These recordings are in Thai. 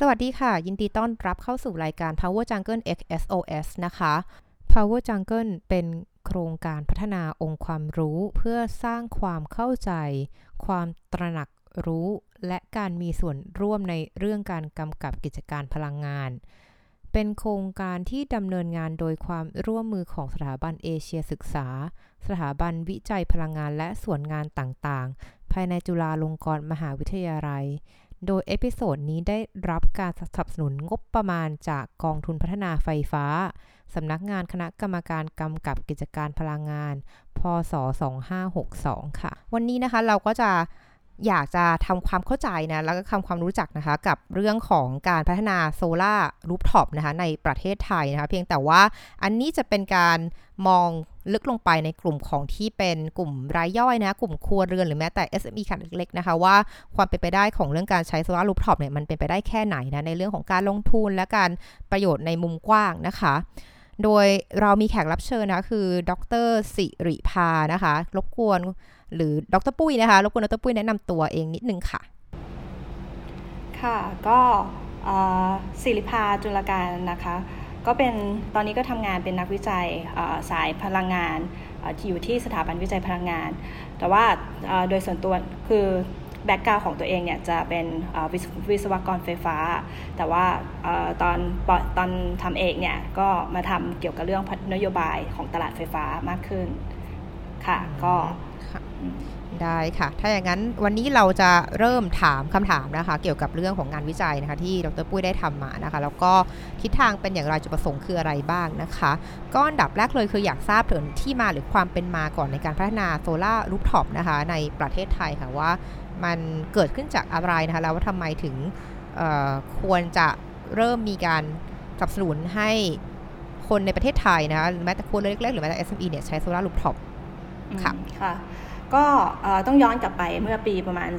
สวัสดีค่ะ ยินดีต้อนรับเข้าสู่รายการ Power Jungle X SOS นะคะ Power Jungle เป็นโครงการพัฒนาองค์ความรู้เพื่อสร้างความเข้าใจ ความตระหนักรู้ และการมีส่วนร่วมในเรื่องการกำกับกิจการพลังงาน เป็นโครงการที่ดำเนินงานโดยความร่วมมือของสถาบันเอเชียศึกษา สถาบันวิจัยพลังงานและส่วนงานต่างๆ ภายในจุฬาลงกรณ์มหาวิทยาลัย โดย episode นี้ได้รับการสนับสนุนงบประมาณจากกองทุนพัฒนาไฟฟ้า สำนักงานคณะกรรมการกำกับกิจการพลังงาน พศ 2562 ค่ะ วันนี้นะคะเราก็จะอยากจะทำความเข้าใจนะแล้วก็ทำความรู้จักนะคะกับเรื่องของการพัฒนา solar rooftop นะคะในประเทศไทยนะคะเพียงแต่ว่าอันนี้จะเป็นการมอง ลึกลงไปในกลุ่มของที่เป็นกลุ่มรายย่อยนะ กลุ่มครัวเรือนหรือแม้แต่ SME ขนาดเล็กๆนะคะ ว่าความเป็นไปได้ของเรื่องการใช้ solar rooftop เนี่ยมันเป็นไปได้แค่ไหนนะในเรื่องของการลงทุนและการประโยชน์ในมุมกว้างนะคะโดยเรามีแขกรับเชิญนะคือ ดรสิริพานะคะ รบกวนหรือดรปุ้ยนะคะ รบกวนดรปุ้ยแนะนำตัวเองนิดนึงค่ะ ค่ะ ก็ศิริพาจุลการนะคะ ก็เป็นตอนนี้ก็ทำงานเป็นนักวิจัยสายพลังงานอยู่ที่สถาบันวิจัยพลังงาน แต่ว่าโดยส่วนตัวคือแบ็กกราวของตัวเองเนี่ยจะเป็นวิศวกรไฟฟ้า แต่ว่าตอนตอนทำเอกเนี่ยก็มาทำเกี่ยวกับเรื่องนโยบายของตลาดไฟฟ้ามากขึ้นค่ะก็ ได้ค่ะ ถ้าอย่างนั้นวันนี้เราจะเริ่มถามคำถามนะคะ เกี่ยวกับเรื่องของงานวิจัยนะคะ ที่ดรปุ้ยได้ทำมานะคะ แล้วก็ทิศทางเป็นอย่างไรจุดประสงค์คืออะไรบ้างนะคะ ก็อันดับแรกเลยคืออยากทราบถึงที่มาหรือความเป็นมาก่อนในการพัฒนา solar rooftop นะคะ ในประเทศไทยค่ะว่ามันเกิดขึ้นจากอะไรนะคะแล้วว่าทำไมถึงควรจะเริ่มมีการสนับสนุนให้คนในประเทศไทยนะคะแม้แต่คนเล็กๆหรือแม้แต่ SME เนี่ยใช้ solar rooftop ค่ะค่ะ ก็ต้องย้อนกลับไปเมื่อปีประมาณ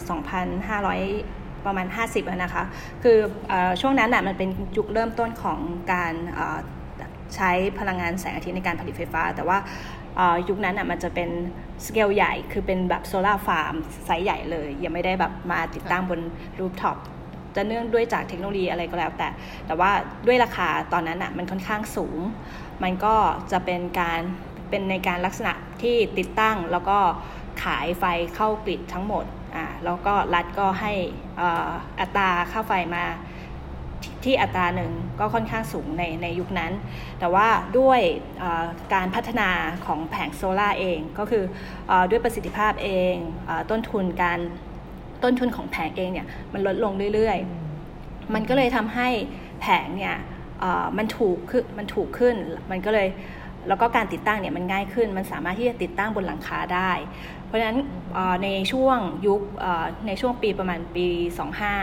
2,500 ประมาณ 50นะคะ คืออช่วงนั้นน่ะมันเป็นยุคเริ่มต้นของการใช้พลังงานแสงอาทิตย์ในการผลิตไฟฟ้า แต่ว่ายุคนั้นอะมันจะเป็นสเกลใหญ่ คือเป็นแบบ solar farm size ใหญ่เลย ยังไม่ได้แบบมาติดตั้งบน rooftop จะเนื่องด้วยจากเทคโนโลยีอะไรก็แล้วแต่ แต่ว่าด้วยราคาตอนนั้นอะมันค่อนข้างสูง มันก็จะเป็นการเป็นในการลักษณะที่ติดตั้งแล้วก็ ขายไฟเข้า grid ทั้งหมดอ่าแล้วก็รัฐก็ให้อัตราค่าไฟมาที่อัตราหนึ่งก็ค่อนข้างสูงในในยุคนั้น แต่ว่าด้วยการพัฒนาของแผงโซล่าเองก็คืออด้วยประสิทธิภาพเองอต้นทุนการต้นทุนของแผงเองเนี่ยมันลดลงเรื่อยๆ มันก็เลยทำให้แผงเนี่ยมันถูกขึ้นมันถูกขึ้น มันก็เลยแล้วก็การติดตั้งเนี่ยมันง่ายขึ้น มันสามารถที่จะติดตั้งบนหลังคาได้ เพราะฉะนั้นในช่วงยุคในช่วงปีประมาณปี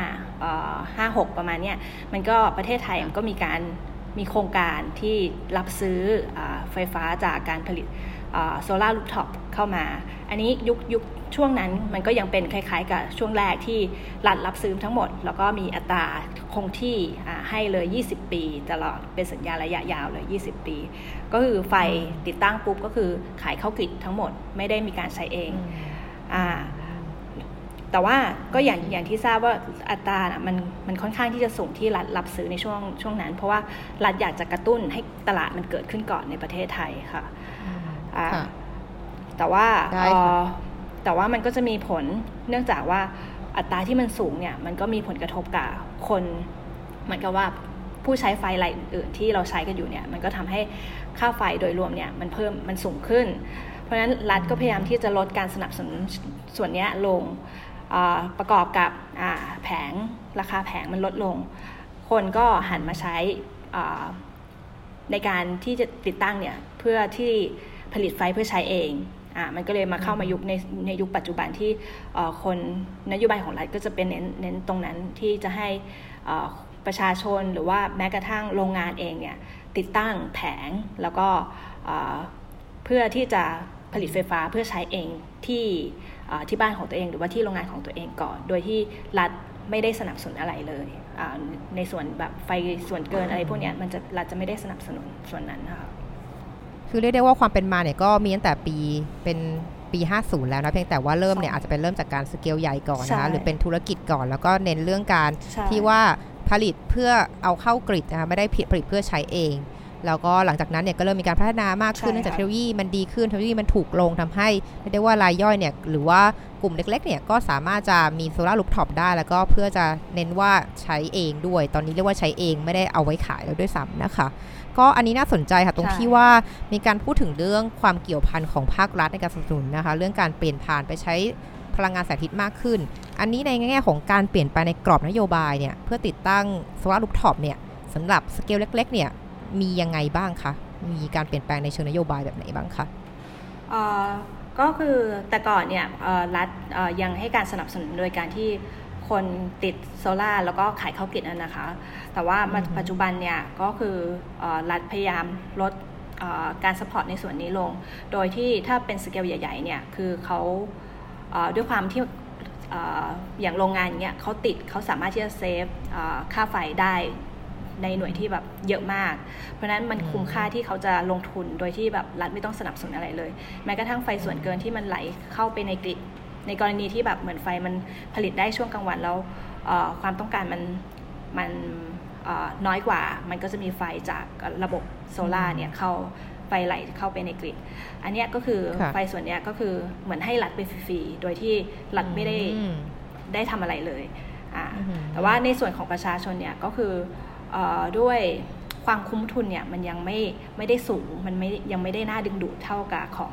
25 56 ประมาณเนี้ยมันก็ประเทศไทยก็มีการมีโครงการที่รับซื้อไฟฟ้าจากการผลิต solar rooftop เข้ามา อันนี้ยุคยุคช่วงนั้นมันก็ยังเป็นคล้ายๆ กับช่วงแรกที่รัฐรับซื้อทั้งหมด แล้วก็มีอัตราคงที่ให้เลย 20 ปี ตลอดเป็นสัญญาระยะยาวเลย 20 ปี ก็คือไฟติดตั้งปุ๊บก็คือขายเข้ากริดทั้งหมดไม่ได้มีการใช้เองอ่าแต่ว่าก็อย่างอย่างที่ทราบว่าอัตราอะมันมันค่อนข้างที่จะสูงที่รัฐรับซื้อในช่วงช่วงนั้น เพราะว่ารัฐอยากจะกระตุ้นให้ตลาดมันเกิดขึ้นก่อนในประเทศไทยค่ะ แต่ว่าแต่ว่ามันก็จะมีผลเนื่องจากว่าอัตราที่มันสูงเนี่ย มันก็มีผลกระทบกับคนเหมือนกับว่าผู้ใช้ไฟรายอื่นที่เราใช้กันอยู่เนี่ย มันก็ทำให้ค่าไฟโดยรวมเนี่ย มันเพิ่มมันสูงขึ้น เพราะฉะนั้นรัฐก็พยายามที่จะลดการสนับสนุนส่วนนี้ลงประกอบกับแผงราคาแผงมันลดลง คนก็หันมาใช้ในการที่จะติดตั้งเนี่ย เพื่อที่ผลิตไฟเพื่อใช้เอง อ่ามันก็เลยมาเข้ามายุคในในยุคปัจจุบันที่คนนโยบายของรัฐก็จะเป็นเน้นเน้นตรงนั้นที่จะให้ประชาชนหรือว่าแม้กระทั่งโรงงานเองเนี่ยติดตั้งแผงแล้วก็เพื่อที่จะผลิตไฟฟ้าเพื่อใช้เองที่ที่บ้านของตัวเอง หรือว่าที่โรงงานของตัวเองก่อน โดยที่รัฐไม่ได้สนับสนุนอะไรเลยในส่วนแบบไฟส่วนเกินอะไรพวกนี้มันจะรัฐจะไม่ได้สนับสนุนส่วนนั้นค่ะ คือเรียกได้ว่าความเป็นมาเนี่ยก็มีตั้งแต่ปีเป็นปี 50 แล้วนะเพียงแต่ว่าเริ่มเนี่ยอาจจะเป็นเริ่มจากการสเกลใหญ่ก่อนนะคะหรือเป็นธุรกิจก่อนแล้วก็เน้นเรื่องการที่ว่าผลิตเพื่อเอาเข้า grid นะคะไม่ได้ผลิตเพื่อใช้เอง แล้วก็หลังจากนั้นเนี่ยก็เริ่มมีการพัฒนามากขึ้นเนื่องจากเทคโนโลยีมันดีขึ้นเทคโนโลยีมันถูกลงทำให้ไม่ได้ว่ารายย่อยเนี่ยหรือว่ากลุ่มเล็กๆเนี่ยก็สามารถจะมี solar rooftop ได้ แล้วก็เพื่อจะเน้นว่าใช้เองด้วย ตอนนี้เรียกว่าใช้เองไม่ได้เอาไว้ขายแล้วด้วยซ้ำนะคะ ก็อันนี้น่าสนใจค่ะตรงที่ว่ามีการพูดถึงเรื่องความเกี่ยวพันของภาครัฐในการสนับสนุนนะคะ เรื่องการเปลี่ยนผ่านไปใช้พลังงานแสงอาทิตย์มากขึ้น อันนี้ในแง่ของการเปลี่ยนไปในกรอบนโยบายเนี่ยเพื่อติดตั้ง solar rooftop เนี่ยสำหรับสเกลเล็ก ๆ เนี่ยมียังไงบ้างคะ มีการเปลี่ยนแปลงในเชิงนโยบายแบบไหนบ้างคะก็คือแต่ก่อนเนี่ยรัฐยังให้การสนับสนุนโดยการที่ คนติดโซล่าแล้วก็ขายเข้า grid นั่นนะคะ แต่ว่าปัจจุบันเนี่ยก็คือรัฐพยายามลดการ support ในส่วนนี้ลง โดยที่ถ้าเป็นสเกลใหญ่ๆเนี่ยคือเขาด้วยความที่อย่างโรงงานอย่างเงี้ยเขาติดเขาสามารถที่จะ save ค่าไฟได้ในหน่วยที่แบบเยอะมาก เพราะนั้นมันคุ้มค่าที่เขาจะลงทุนโดยที่แบบรัฐไม่ต้องสนับสนุนอะไรเลย แม้กระทั่งไฟส่วนเกินที่มันไหลเข้าไปใน grid ในกรณีที่แบบเหมือนไฟมันผลิตได้ช่วงกลางวันแล้วความต้องการมันมันน้อยกว่า มันก็จะมีไฟจากระบบโซลาร์เนี่ยเข้าไฟไหลเข้าไปในกริด อันนี้ก็คือไฟส่วนนี้ก็คือเหมือนให้รัฐไปฟรีๆ โดยที่รัฐไม่ได้ได้ทำอะไรเลย แต่ว่าในส่วนของประชาชนเนี่ยก็คือด้วยความคุ้มทุนเนี่ยมันยังไม่ไม่ได้สูง มันไม่ยังไม่ได้น่าดึงดูดเท่ากับของ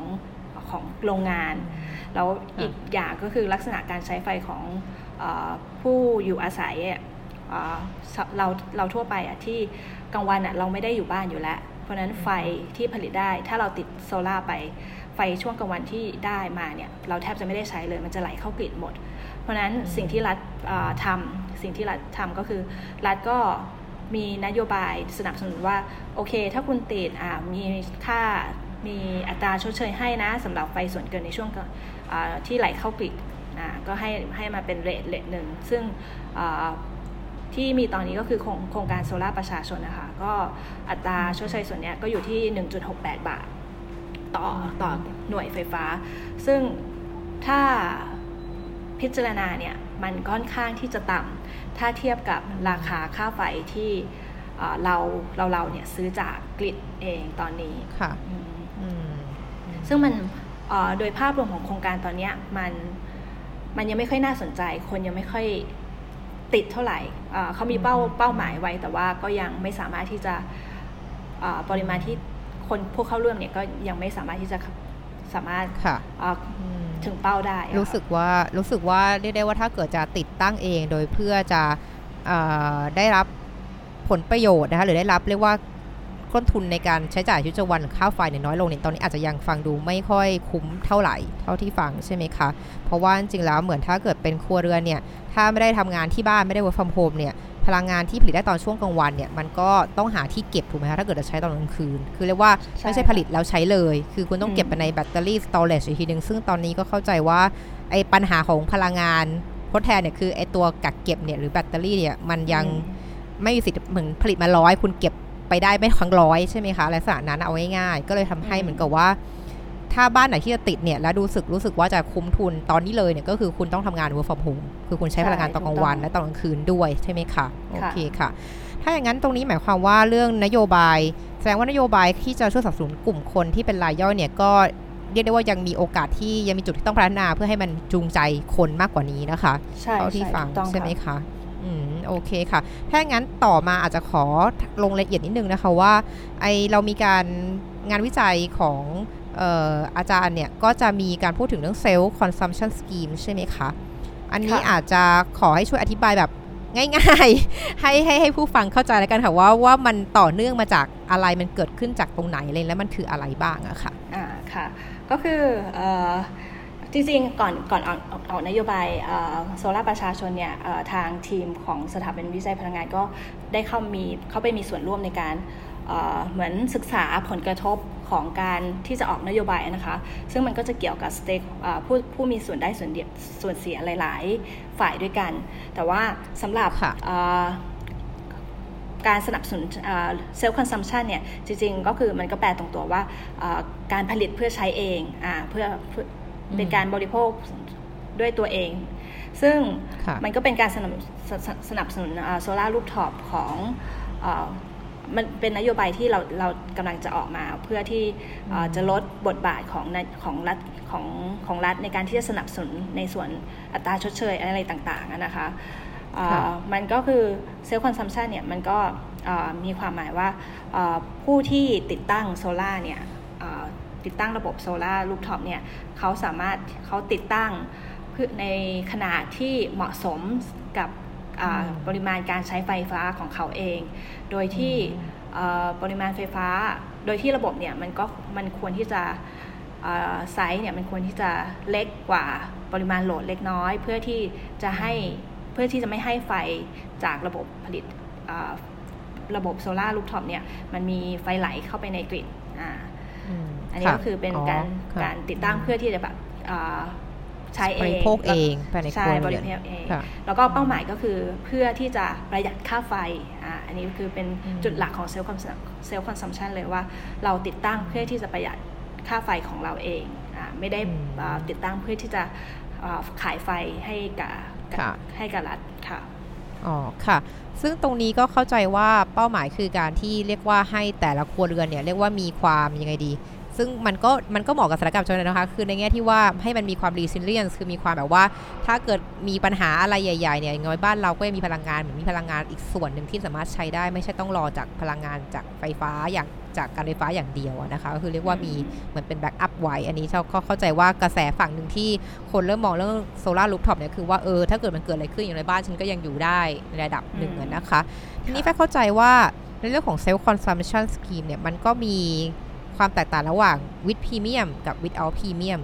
ของโรงงาน แล้วอีกอย่างก็คือลักษณะการใช้ไฟของอผู้อยู่อาศัยเราเราทั่วไปอะที่กลางวันอะเราไม่ได้อยู่บ้านอยู่แล้ว เพราะนั้นไฟที่ผลิตได้ถ้าเราติดโซล่าไปไฟช่วงกลางวันที่ได้มาเนี่ยเราแทบจะไม่ได้ใช้เลยมันจะไหลเข้ากริดหมด เพราะนั้นสิ่งที่รัฐทำสิ่งที่รัฐทำก็คือ รัฐก็มีนโยบายสนับสนุนว่า โอเค ถ้าคุณติดอ่ามีค่า มีอัตราชดเชยให้นะสำหรับไฟส่วนเกินในช่วงที่ไหลเข้ากริดนะก็ให้ให้มาเป็นเรทเรทหนึ่งซึ่งที่มีตอนนี้ก็คือโครงการโซลาร์ประชาชนนะคะก็อัตราชดเชยส่วนนี้ก็อยู่ที่ 1.68 บาท ต่อต่อหน่วยไฟฟ้า ซึ่งถ้าพิจารณาเนี่ยมันค่อนข้างที่จะต่ำถ้าเทียบกับราคาค่าไฟที่เราเราเราเนี่ยซื้อจากกริดเองตอนนี้ค่ะ ซึ่งมันโดยภาพรวมของโครงการตอนนี้มันมันยังไม่ค่อยน่าสนใจ คนยังไม่ค่อยติดเท่าไหร่เขามีเป้าเป้าหมายไว้ แต่ว่าก็ยังไม่สามารถที่จะปริมาณที่คนพวกเข้าร่วมเนี่ยก็ยังไม่สามารถที่จะสามารถถึงเป้าได้ รู้สึกว่ารู้สึกว่าเรียกได้ว่าถ้าเกิดจะติดตั้งเองโดยเพื่อจะได้รับผลประโยชน์นะคะหรือได้รับเรียกว่า ต้นทุนในการใช้จ่ายชีวิตประจำวันค่าไฟเนี่ยน้อยลงเนี่ยตอนนี้อาจจะยังฟังดูไม่ค่อยคุ้มเท่าไหร่ เท่าที่ฟังใช่ไหมคะ เพราะว่าจริงแล้วเหมือนถ้าเกิดเป็นครัวเรือนเนี่ย ถ้าไม่ได้ทำงานที่บ้านไม่ได้ work from home เนี่ยพลังงานที่ผลิตได้ตอนช่วงกลางวันเนี่ยมันก็ต้องหาที่เก็บถูกไหมคะถ้าเกิดจะใช้ตอนกลางคืน คือเรียกว่าไม่ใช่ผลิตแล้วใช้เลย คือคุณต้องเก็บไปในแบตเตอรี่สตอเรจอีกทีหนึ่งซึ่งตอนนี้ก็เข้าใจว่าไอ้ปัญหาของพลังงานทดแทนเนี่ยคือไอ้ตัวกักเก็บเนี่ยหรือแบตเตอรี่เนี่ยมันยังไม่มีสิทธิ์เหมือนผลิตมาร้อยคุณเก็บ ไปได้ไม่ครั้งร้อยใช่ไหมคะลักษณะนั้นเอาง่ายๆก็เลยทำให้เหมือนกับว่า ถ้าบ้านไหนที่จะติดเนี่ยแล้วรู้สึกรู้สึกว่าจะคุ้มทุนตอนนี้เลยเนี่ยก็คือคุณต้องทำงาน work from home คือคุณใช้พลังงานตอนกลางวันและตอนกลางคืนด้วยใช่ไหมคะโอเคค่ะ ถ้าอย่างนั้นตรงนี้หมายความว่าเรื่องนโยบาย แสดงว่านโยบายที่จะช่วยสนับสนุนกลุ่มคนที่เป็นรายย่อยเนี่ยก็เรียกได้ว่ายังมีโอกาสที่ยังมีจุดที่ต้องพัฒนาเพื่อให้มันจูงใจคนมากกว่านี้นะคะเท่าที่ฟังใช่ไหมคะอืม โอเคค่ะ ถ้าอย่างนั้นต่อมาอาจจะขอลงรายละเอียดนิดนึงนะคะว่าไอ้เรามีการงานวิจัยของอาจารย์เนี่ย ก็จะมีการพูดถึงเรื่อง self-consumption scheme ใช่ไหมคะ อันนี้อาจจะขอให้ช่วยอธิบายแบบง่ายๆ ให้ให้ให้ผู้ฟังเข้าใจแล้วกันค่ะว่าว่ามันต่อเนื่องมาจากอะไรมันเกิดขึ้นจากตรงไหนเลยแล้วมันคืออะไรบ้างอะค่ะอ่าค่ะ ก็คือ จริงๆ ก่อนก่อนออกออกนโยบายโซลาร์ประชาชนเนี่ยทางทีมของสถาบันวิจัยพลังงานก็ได้เข้ามีเข้าไปมีส่วนร่วมในการเหมือนศึกษาผลกระทบของการที่จะออกนโยบายนะคะ ซึ่งมันก็จะเกี่ยวกับ stakeผู้ผู้มีส่วนได้ส่วนเดียส่วนเสียหลาย ๆ ฝ่ายด้วยกัน แต่ว่าสำหรับการสนับสนุน self-consumption เนี่ยจริง ๆ ก็คือมันก็แปลตรงตัวว่าการผลิตเพื่อใช้เองเพื่อ เป็นการบริโภคด้วยตัวเอง ซึ่งมันก็เป็นการสนับสนับสนุน solar rooftop ของมันเป็นนโยบายที่เราเรากำลังจะออกมาเพื่อที่จะลดบทบาทของของรัฐของของรัฐในการที่จะสนับสนุนในส่วนอัตราชดเชยอะไรต่างๆนะคะมันก็คือ self-consumption เนี่ยมันก็มีความหมายว่าผู้ที่ติดตั้งโซล่าเนี่ย ติดตั้งระบบ solar rooftop เนี่ยเขาสามารถเขาติดตั้งในขนาดที่เหมาะสมกับปริมาณการใช้ไฟฟ้าของเขาเอง โดยที่ปริมาณไฟฟ้า โดยที่ระบบเนี่ยมันก็มันควรที่จะไซส์เนี่ยมันควรที่จะเล็กกว่าปริมาณโหลดเล็กน้อย เพื่อที่จะให้เพื่อที่จะไม่ให้ไฟจากระบบผลิตระบบโซลารูฟท็อปเนี่ยมันมีไฟไหลเข้าไปในกริดอั นนี้ก็คือเป็นการการติดตั้งเพื่อที่จะแบบใช้เองบริโภคเองภายในครัวเรือนเองแล้วก็เป้าหมายก็คือเพื่อที่จะประหยัดค่าไฟอ่าอันนี้คือเป็นจุดหลักของ self-con self-consumption เลยว่าเราติดตั้งเพื่อที่จะประหยัดค่าไฟของเราเองอ่าไม่ได้ติดตั้งเพื่อที่จะขายไฟให้กับให้กับรัฐค่ะอ๋อค่ะ ซึ่งตรงนี้ก็เข้าใจว่าเป้าหมายคือการที่เรียกว่าให้แต่ละครัวเรือนเนี่ยเรียกว่ามีความยังไงดี ซึ่งมันก็มันก็เหมาะกับสถานการณ์จริงนะคะ คือในแง่ที่ว่าให้มันมีความ resilience คือมีความแบบว่า ถ้าเกิดมีปัญหาอะไรใหญ่ๆเนี่ยอย่างน้อยบ้านเราก็ยังมีพลังงานเหมือนมีพลังงานอีกส่วนหนึ่งที่สามารถใช้ได้ไม่ใช่ต้องรอจากพลังงานจากไฟฟ้าอย่างจากการไฟฟ้าอย่างเดียวนะคะก็คือเรียกว่ามีเหมือนเป็น backup ไว้ อันนี้เราก็เข้าใจว่ากระแสฝั่งหนึ่งที่คนเริ่มมองเรื่อง solar rooftop เนี่ยคือว่าเออถ้าเกิดมันเกิดอะไรขึ้นอย่างในบ้านฉันก็ยังอยู่ได้ในระดับหนึ่งนะคะ ทีนี้แฟเข้าใจว่าในเรื่องของ self-consumption scheme เนี่ยมันก็มี ความแตกต่างระหว่าง with premium กับ without premium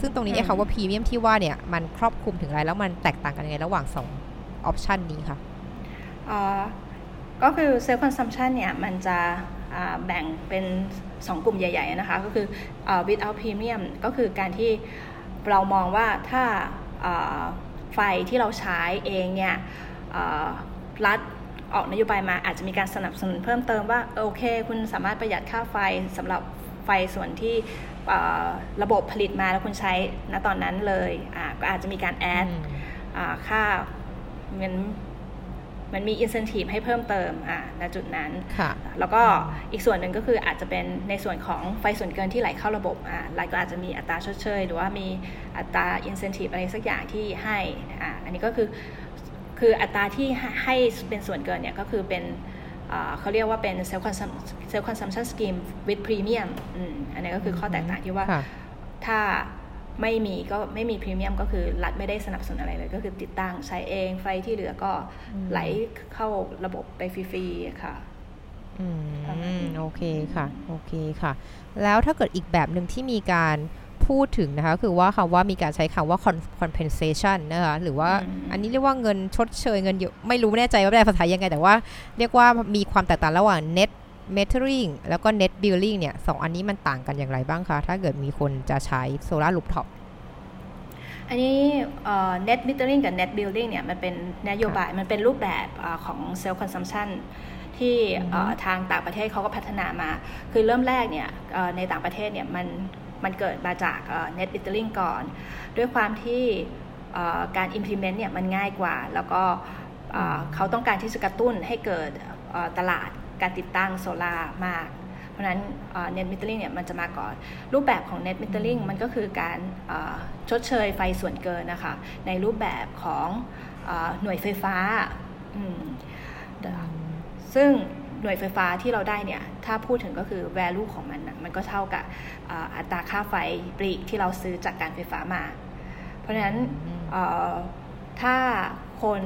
ซึ่งตรงนี้ไอ้คำว่าพรีเมียมที่ว่าเนี่ยมันครอบคลุมถึงอะไรแล้วมันแตกต่างกันยังไงระหว่าง2 option นี้ค่ะก็คือ self-consumption เนี่ยมันจะแบ่งเป็น 2 กลุ่มใหญ่ ๆ นะคะ ก็คือ without premium ก็คือการที่เรามองว่าถ้าไฟที่เราใช้เองเนี่ยรัฐ ออกนโยบายมาอาจจะมีการสนับสนุนเพิ่มเติมว่าโอเค คุณสามารถประหยัดค่าไฟสำหรับไฟส่วนที่ระบบผลิตมาแล้วคุณใช้ณตอนนั้นเลยก็อาจจะมีการแอดค่าเงินมันมีอินเซนティブให้เพิ่มเติมอ่าณจุดนั้นแล้วก็อีกส่วนหนึ่งก็คืออาจจะเป็นในส่วนของไฟส่วนเกินที่ไหลเข้าระบบอ่ารัฐก็อาจจะมีอัตราชดเชยหรือว่ามีอัตราอินเซนティブอะไรสักอย่างที่ให้อ่าอันนี้ก็คือ คืออัตราที่ให้เป็นส่วนเกินเนี่ยก็คือเป็นเขาเรียกว่าเป็น self-consum self-consumption scheme with premium อันนี้ก็คือข้อแตกต่างที่ว่าถ้าไม่มีก็ไม่มีพรีเมียมก็คือรัฐไม่ได้สนับสนุนอะไรเลย ก็คือติดตั้งใช้เองไฟที่เหลือก็ไหลเข้าระบบไปฟรีๆค่ะอืมโอเคค่ะ โอเคค่ะ แล้วถ้าเกิดอีกแบบหนึ่งที่มีการ พูดถึงนะคะ คือว่าคำว่ามีการใช้คำว่า compensation นะคะหรือว่าอันนี้เรียกว่าเงินชดเชยเงินอยู่ไม่รู้แน่ใจว่าแปลภาษายังไง แต่ว่าเรียกว่ามีความแตกต่างระหว่าง net metering แล้วก็ net billing เนี่ยสองอันนี้มันต่างกันอย่างไรบ้างคะ ถ้าเกิดมีคนจะใช้ solar rooftop อันนี้ net metering กับ net billing เนี่ยมันเป็นนโยบายมันเป็นรูปแบบของ self consumption ที่ทางต่างประเทศเขาก็พัฒนามา คือเริ่มแรกเนี่ยในต่างประเทศเนี่ยมัน มันเกิดมาจาก net metering ก่อน ด้วยความที่การ implement เนี่ยมันง่ายกว่า แล้วก็เขาต้องการที่จะกระตุ้นให้เกิดตลาดการติดตั้งโซลามาก เพราะนั้น net metering เนี่ยมันจะมาก่อน รูปแบบของ net metering มันก็คือการชดเชยไฟส่วนเกินนะคะ ในรูปแบบของหน่วยไฟฟ้า ซึ่ง หน่วยไฟฟ้าที่เราได้เนี่ยถ้าพูดถึงก็คือ value ของมันนะมันก็เท่ากับอัตราค่าไฟปลีกที่เราซื้อจากการไฟฟ้ามา เพราะฉะนั้นถ้าคน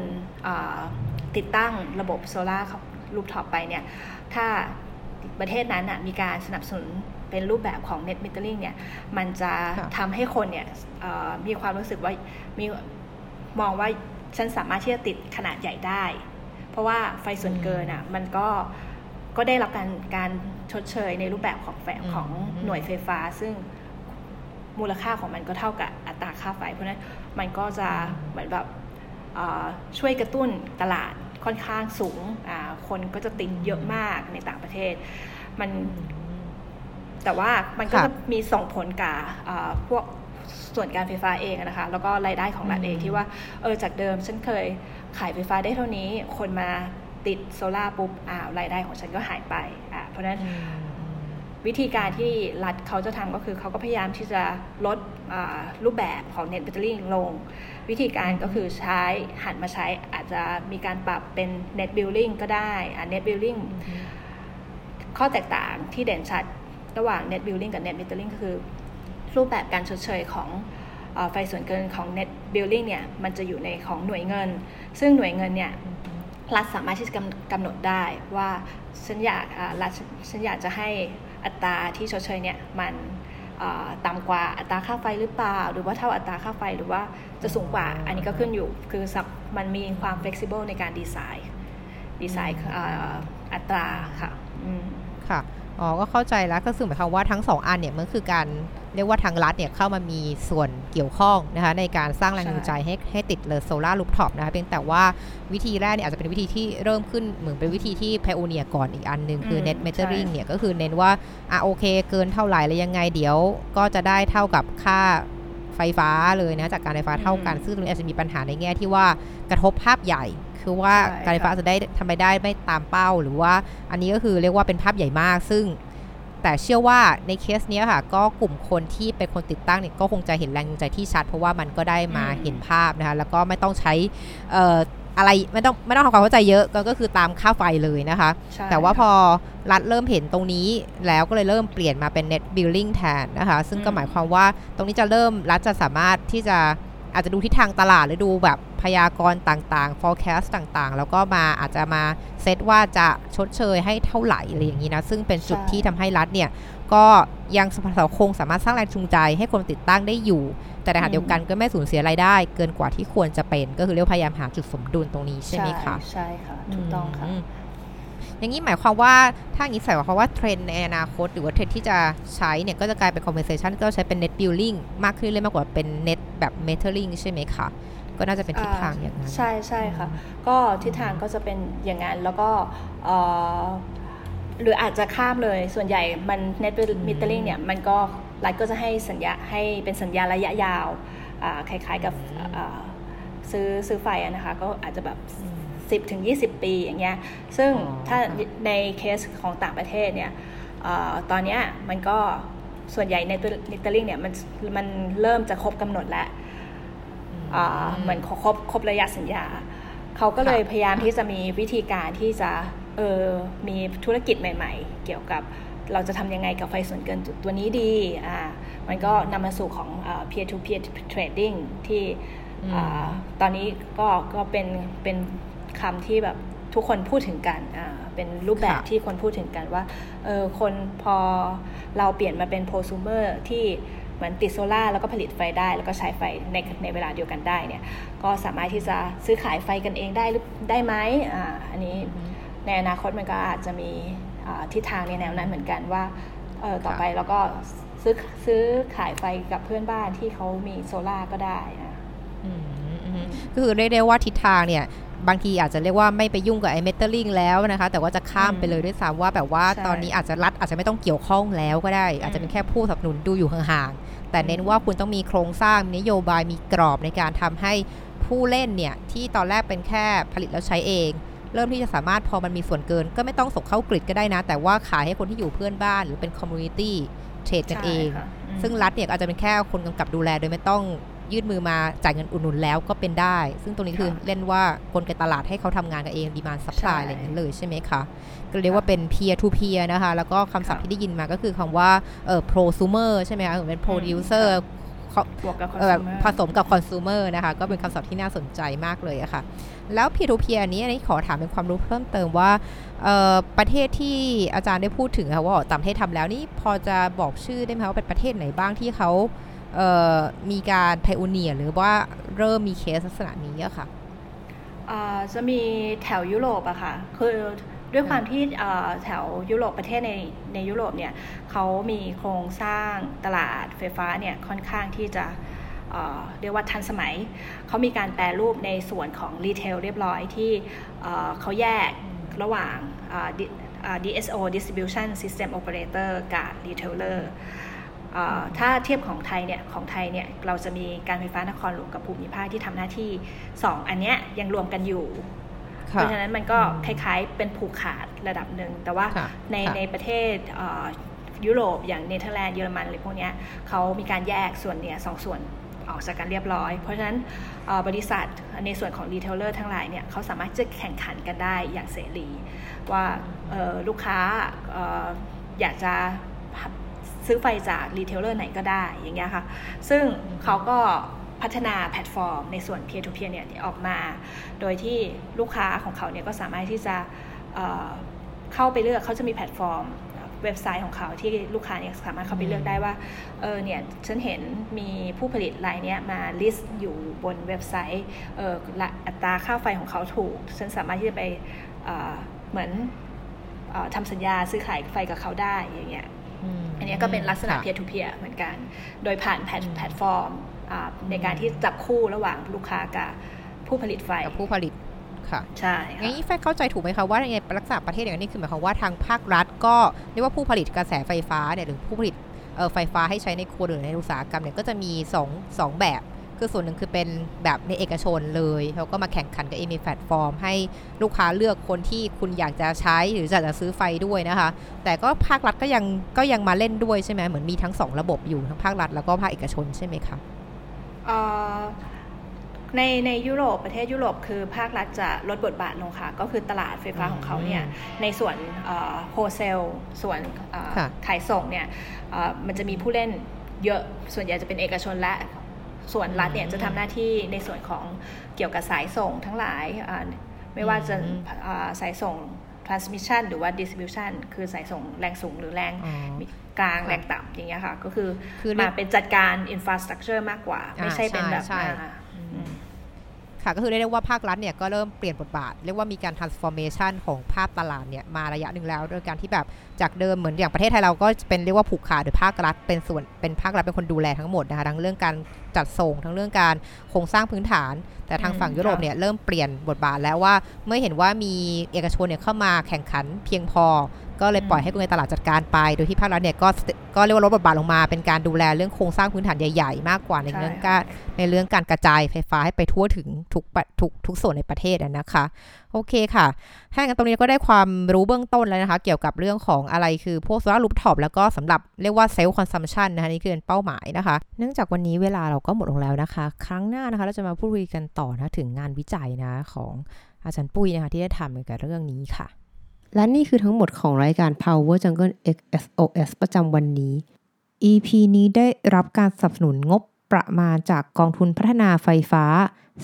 ติดตั้งระบบโซลาร์รูปท็อปไปเนี่ยถ้าประเทศนั้นมีการสนับสนุนเป็นรูปแบบของ net metering เนี่ยมันจะทำให้คนเนี่ยมีความรู้สึกว่ามีมองว่าฉันสามารถที่จะติดขนาดใหญ่ได้ เพราะว่าไฟส่วนเกินอะมันก็ก็ได้รับการการชดเชยในรูปแบบของแฝงของหน่วยไฟฟ้า ซึ่งมูลค่าของมันก็เท่ากับอัตราค่าไฟ เพราะนั้นมันก็จะเหมือนแบบช่วยกระตุ้นตลาดค่อนข้างสูง คนก็จะติดเยอะมากในต่างประเทศ มัน แต่ว่ามันก็จะมีส่งผลกับพวกส่วนการไฟฟ้าเองนะคะ แล้วก็รายได้ของรัฐเองที่ว่า เออจากเดิมฉันเคย ขายไฟฟ้าได้เท่านี้ คนมาติดโซลา่าปุ๊บอ่ารายได้ของฉันก็หายไปอ่าเพราะฉะนั้นวิธีการที่รัฐเขาจะทำก็คือเขาก็พยายามที่จะลดรูปแบบของ net metering ลง วิธีการก็คือใช้หันมาใช้อาจจะมีการปรับเป็น net billing ก็ได้ net billing ข้อแตกต่างที่เด่นชัดระหว่าง net billing กับ net metering ก็คือ รูปแบบการชดเชยของ ไฟส่วนเกินของ net billing เนี่ยมันจะอยู่ในของหน่วยเงิน ซึ่งหน่วยเงินเนี่ยรัฐสามารถที่จะกำหนดได้ว่าฉันอยากรัฐฉันอยากจะให้อัตราที่ชดเชยเนี่ยมันต่ำกว่าอัตราค่าไฟหรือเปล่า หรือว่าเท่าอัตราค่าไฟหรือว่าจะสูงกว่าอันนี้ก็ขึ้นอยู่ คือมันมีความ flexible ในการ design design อัตราค่ะค่ะ อ๋อ ก็เข้าใจแล้วก็คือหมายความว่าทั้งสองอันเนี่ยมันคือการเรียกว่าทางรัฐเนี่ยเข้ามามีส่วนเกี่ยวข้องนะคะในการสร้างแรงจูงใจให้ให้ติดเลย solar rooftop นะคะเพียงแต่ว่าวิธีแรกเนี่ยอาจจะเป็นวิธีที่เริ่มขึ้นเหมือนเป็นวิธีที่ pioneer ก่อนอีกอันหนึ่งคือ net metering เนี่ยก็คือเน้นว่าอะโอเค เกินเท่าไหร่แล้วยังไงเดี๋ยวก็จะได้เท่ากับค่าไฟฟ้าเลยนะจากการไฟฟ้าเท่ากัน ซึ่งตรงนี้อาจจะมีปัญหาในแง่ที่ว่ากระทบภาพใหญ่ คือว่าการไฟฟ้าจะได้ทำไปได้ไม่ตามเป้า หรือว่าอันนี้ก็คือเรียกว่าเป็นภาพใหญ่มาก ซึ่ง แต่เชื่อว่าในเคสนี้ค่ะ ก็กลุ่มคนที่เป็นคนติดตั้งเนี่ยก็คงจะเห็นแรงจูงใจที่ชัด เพราะว่ามันก็ได้มาเห็นภาพนะคะแล้วก็ไม่ต้องใช้อะไรไม่ต้องไม่ต้องทำความเข้าใจเยอะก็คือตามค่าไฟเลยนะคะ แต่ว่าพอรัฐเริ่มเห็นตรงนี้แล้วก็เลยเริ่มเปลี่ยนมาเป็น net billing แทนนะคะ ซึ่งก็หมายความว่าตรงนี้จะเริ่มรัฐจะสามารถที่จะ อาจจะดูทิศทางตลาดหรือดูแบบพยากรณ์ต่างๆ forecast ต่างๆ แล้วก็มาอาจจะมาเซตว่าจะชดเชยให้เท่าไหร่อะไรอย่างนี้นะ ซึ่งเป็นจุดที่ทำให้รัฐเนี่ย ก็ยังสภาคงสามารถสร้างแรงจูงใจให้คนติดตั้งได้อยู่ แต่ในขณะเดียวกันก็ไม่สูญเสียรายได้ เกินกว่าที่ควรจะเป็น ก็คือเรียกพยายามหาจุดสมดุลตรงนี้ใช่ไหมคะใช่ค่ะถูกต้องค่ะ อย่างนี้หมายความว่าถ้าอย่างนี้ใส่ความว่าเทรนในอนาคต หรือว่าเทรนที่จะใช้เนี่ยก็จะกลายเป็น compensation ก็ใช้เป็น net billing มากขึ้นเลยมากกว่าเป็น net แบบ metering ใช่ไหมคะก็น่าจะเป็นทิศทางอย่างนั้นใช่ใช่ค่ะ ก็ทิศทางก็จะเป็นอย่างนั้นแล้วก็หรืออาจจะข้ามเลยส่วนใหญ่มัน net metering เนี่ยมันก็รัฐก็จะให้สัญญาให้เป็นสัญญาระยะยาวคล้ายๆกับซื้อซื้อไฟนะคะก็อาจจะแบบ 10ถึง20 ปีอย่างเงี้ยซึ่งถ้าในเคสของต่างประเทศเนี่ยอตอนนี้มันก็ส่วนใหญ่ในตัวนิตลิงเนี่ยมันมันเริ่มจะครบกำหนดแล้วเหมือนครบครบระยะสัญญา เขาก็เลยพยายามที่จะมีวิธีการที่จะเออมีธุรกิจใหม่ ๆ เกี่ยวกับเราจะทำยังไงกับไฟส่วนเกินตัวนี้ดีอ่ามันก็นำมาสู่ของ peer to peer trading ที่ตอนนี้ก็ก็เป็นเป็น คำที่แบบทุกคนพูดถึงกันอ่าเป็นรูปแบบที่คนพูดถึงกันว่าเออคนพอเราเปลี่ยนมาเป็น prosumer ที่เหมือนติดโซล่าแล้วก็ผลิตไฟได้ แล้วก็ใช้ไฟในในเวลาเดียวกันได้เนี่ย ก็สามารถที่จะซื้อขายไฟกันเองได้หรือได้ไหมอ่าอันนี้ในอนาคตมันก็อาจจะมีทิศทางในแนวนั้นเหมือนกันว่าเออต่อไปเราก็ซื้อซื้อขายไฟกับเพื่อนบ้านที่เขามีโซล่าก็ได้นะก็คือเรียกได้ว่าทิศทางเนี่ย บางทีอาจจะเรียกว่าไม่ไปยุ่งกับไอ้เมทัลลิงแล้วนะคะ แต่ว่าจะข้ามไปเลยด้วยซ้ำว่าแบบว่าตอนนี้อาจจะรัฐอาจจะไม่ต้องเกี่ยวข้องแล้วก็ได้ อาจจะเป็นแค่ผู้สนับสนุนดูอยู่ห่างๆแต่เน้นว่าคุณต้องมีโครงสร้างนโยบายมีกรอบในการทำให้ผู้เล่นเนี่ยที่ตอนแรกเป็นแค่ผลิตแล้วใช้เอง เริ่มที่จะสามารถพอมันมีส่วนเกิน ก็ไม่ต้องส่งเข้า grid ก็ได้นะ แต่ว่าขายให้คนที่อยู่เพื่อนบ้านหรือเป็น community trade กันเอง ซึ่งรัฐเนี่ยอาจจะเป็นแค่คนกำกับดูแลโดยไม่ต้อง ยื่นมือมาจ่ายเงินอุดหนุนแล้วก็เป็นได้ ซึ่งตรงนี้คือเรียกว่ากลไกตลาดให้เขาทำงานกันเอง demand supply อะไรอย่างนี้เลยใช่ไหมคะก็เรียกว่าเป็น peer to peer นะคะ แล้วก็คำศัพท์ที่ได้ยินมาก็คือคำว่าเอ่อ prosumer ใช่ไหมคะเหมือนเป็น producer ผสมกับคอน sumer นะคะ ก็เป็นคำศัพท์ที่น่าสนใจมากเลยอะค่ะ แล้ว peer to peer นี้อันนี้ขอถามเป็นความรู้เพิ่มเติมว่าประเทศที่อาจารย์ได้พูดถึงค่ะว่าต่างประเทศทำแล้วนี่พอจะบอกชื่อได้ไหมว่าเป็นประเทศไหนบ้างที่เขา มีการไพโอเนียหรือว่าเริ่มมีเคสลักษณะนี้อะค่ะจะมีแถวยุโรปอะค่ะ คือด้วยความที่แถวยุโรปประเทศในในยุโรปเนี่ยเขามีโครงสร้างตลาดไฟฟ้าเนี่ยค่อนข้างที่จะเรียกว่าทันสมัย เขามีการแปลรูปในส่วนของรีเทลเรียบร้อยที่เขาแยกระหว่าง DSO Distribution System Operator กับ Retailer ถ้าเทียบของไทยเนี่ยของไทยเนี่ยเราจะมีการไฟฟ้านครหลวงกับภูมิภาคที่ทำหน้าที่ 2 อันเนี้ยยังรวมกันอยู่เพราะฉะนั้นมันก็คล้ายๆเป็นผูกขาดระดับหนึ่ง แต่ว่าในในประเทศยุโรปอย่างเนเธอร์แลนด์เยอรมันอะไรพวกนี้เขามีการแยกส่วนเนี่ยสองส่วนออกจากกันเรียบร้อย เพราะฉะนั้นบริษัทในส่วนของ retailer ทั้งหลายเนี่ยเขาสามารถจะแข่งขันกันได้อย่างเสรี ว่าลูกค้าอยากจะ ซื้อไฟจาก retailer ไหนก็ได้อย่างเงี้ยค่ะ ซึ่งเขาก็พัฒนาแพลตฟอร์มในส่วน peer to peer เนี่ยออกมา โดยที่ลูกค้าของเขาเนี่ยก็สามารถที่จะเข้าไปเลือกเขาจะมีแพลตฟอร์มเว็บไซต์ของเขาที่ลูกค้าเนี่ยสามารถเข้าไปเลือกได้ว่า เออเนี่ยฉันเห็นมีผู้ผลิตรายเนี้ยมา list อยู่บนเว็บไซต์เอออัตราค่าไฟของเขาถูก ฉันสามารถที่จะไปเหมือนทำสัญญาซื้อขายไฟกับเขาได้อย่างเงี้ย อันนี้ก็เป็นลักษณะ peer to peer เหมือนกัน โดยผ่านแพลตฟอร์มในการที่จับคู่ระหว่างลูกค้ากับผู้ผลิตไฟกับผู้ผลิตค่ะใช่งั้นแฟเข้าใจถูกไหมคะว่าในลักษณะประเทศอย่างนี้คือหมายความว่าทางภาครัฐก็เรียกว่าผู้ผลิตกระแสไฟฟ้าเนี่ยหรือผู้ผลิตไฟฟ้าให้ใช้ในครัวเรือนในอุตสาหกรรมเนี่ยก็จะมี2 2แบบ คือส่วนหนึ่งคือเป็นแบบในเอกชนเลยเขาก็มาแข่งขันกับเออมีแพลตฟอร์มให้ลูกค้าเลือกคนที่คุณอยากจะใช้หรือจะจะซื้อไฟด้วยนะคะ แต่ก็ภาครัฐก็ยังก็ยังมาเล่นด้วยใช่ไหมเหมือนมีทั้ง 2 ระบบอยู่ทั้งภาครัฐแล้วก็ภาคเอกชนใช่ไหมคะในในยุโรปประเทศยุโรปคือภาครัฐจะลดบทบาทลงค่ะ ก็คือตลาดไฟฟ้าของเขาเนี่ยในส่วนโฮเซลส่วนขายส่งเนี่ยมันจะมีผู้เล่นเยอะส่วนใหญ่จะเป็นเอกชนและ ส่วนรัฐเนี่ยจะทำหน้าที่ในส่วนของเกี่ยวกับสายส่งทั้งหลายไม่ว่าจะสายส่ง transmission หรือว่า distribution คือสายส่งแรงสูงหรือแรงกลางแรงต่ำอย่างเงี้ยค่ะ ก็คือมาเป็นจัดการ infrastructure มากกว่า ไม่ใช่เป็นแบบค่ะก็คือเรียกว่าภาครัฐเนี่ยก็เริ่มเปลี่ยนบทบาท เรียกว่ามีการ transformation ของภาพตลาดเนี่ยมาระยะหนึ่งแล้วโดยการที่แบบจากเดิมเหมือนอย่างประเทศไทยเราก็เป็นเรียกว่าผูกขาดโดยภาครัฐเป็นส่วนเป็นภาครัฐเป็นคนดูแลทั้งหมดนะคะทั้งเรื่องการ จัดส่งทั้งเรื่องการโครงสร้างพื้นฐาน แต่ทางฝั่งยุโรปเนี่ยเริ่มเปลี่ยนบทบาทแล้วว่าเมื่อเห็นว่ามีเอกชนเนี่ยเข้ามาแข่งขันเพียงพอ ก็เลยปล่อยให้กลไกการตลาดจัดการไป โดยที่ภาครัฐเนี่ยก็ก็เรียกว่าลดบทบาทลงมาเป็นการดูแลเรื่องโครงสร้างพื้นฐานใหญ่ๆ มากกว่าในเรื่องการในเรื่องการกระจายไฟฟ้าให้ไปทั่วถึงทุกทุกทุกส่วนในประเทศนะคะ โอเคค่ะถ้างั้นตรงนี้ก็ได้ความรู้เบื้องต้นแล้วนะคะ เกี่ยวกับเรื่องของอะไรคือพวกโซลาร์รูฟท็อปแล้วก็สำหรับเรียกว่า self-consumption นะคะนี่คือเป้าหมายนะคะ เนื่องจากวันนี้เวลาเราก็หมดลงแล้วนะคะ ครั้งหน้านะคะ เราจะมาพูดคุยกันต่อนะถึงงานวิจัยนะของอาจารย์ปุ้ยนะคะที่ได้ทำเกี่ยวกับเรื่องนี้ค่ะ และนี่คือทั้งหมดของรายการ Power Jungle XSOS ประจำวันนี้ EP นี้ได้รับการสนับสนุนงบประมาณจากกองทุนพัฒนาไฟฟ้า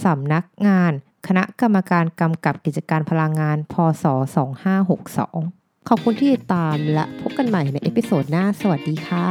สำนักงาน คณะกรรมการกำกับกิจการพลังงาน พศ 2562 ขอบคุณที่ติดตามและพบกันใหม่ใน episode หน้า สวัสดีค่ะ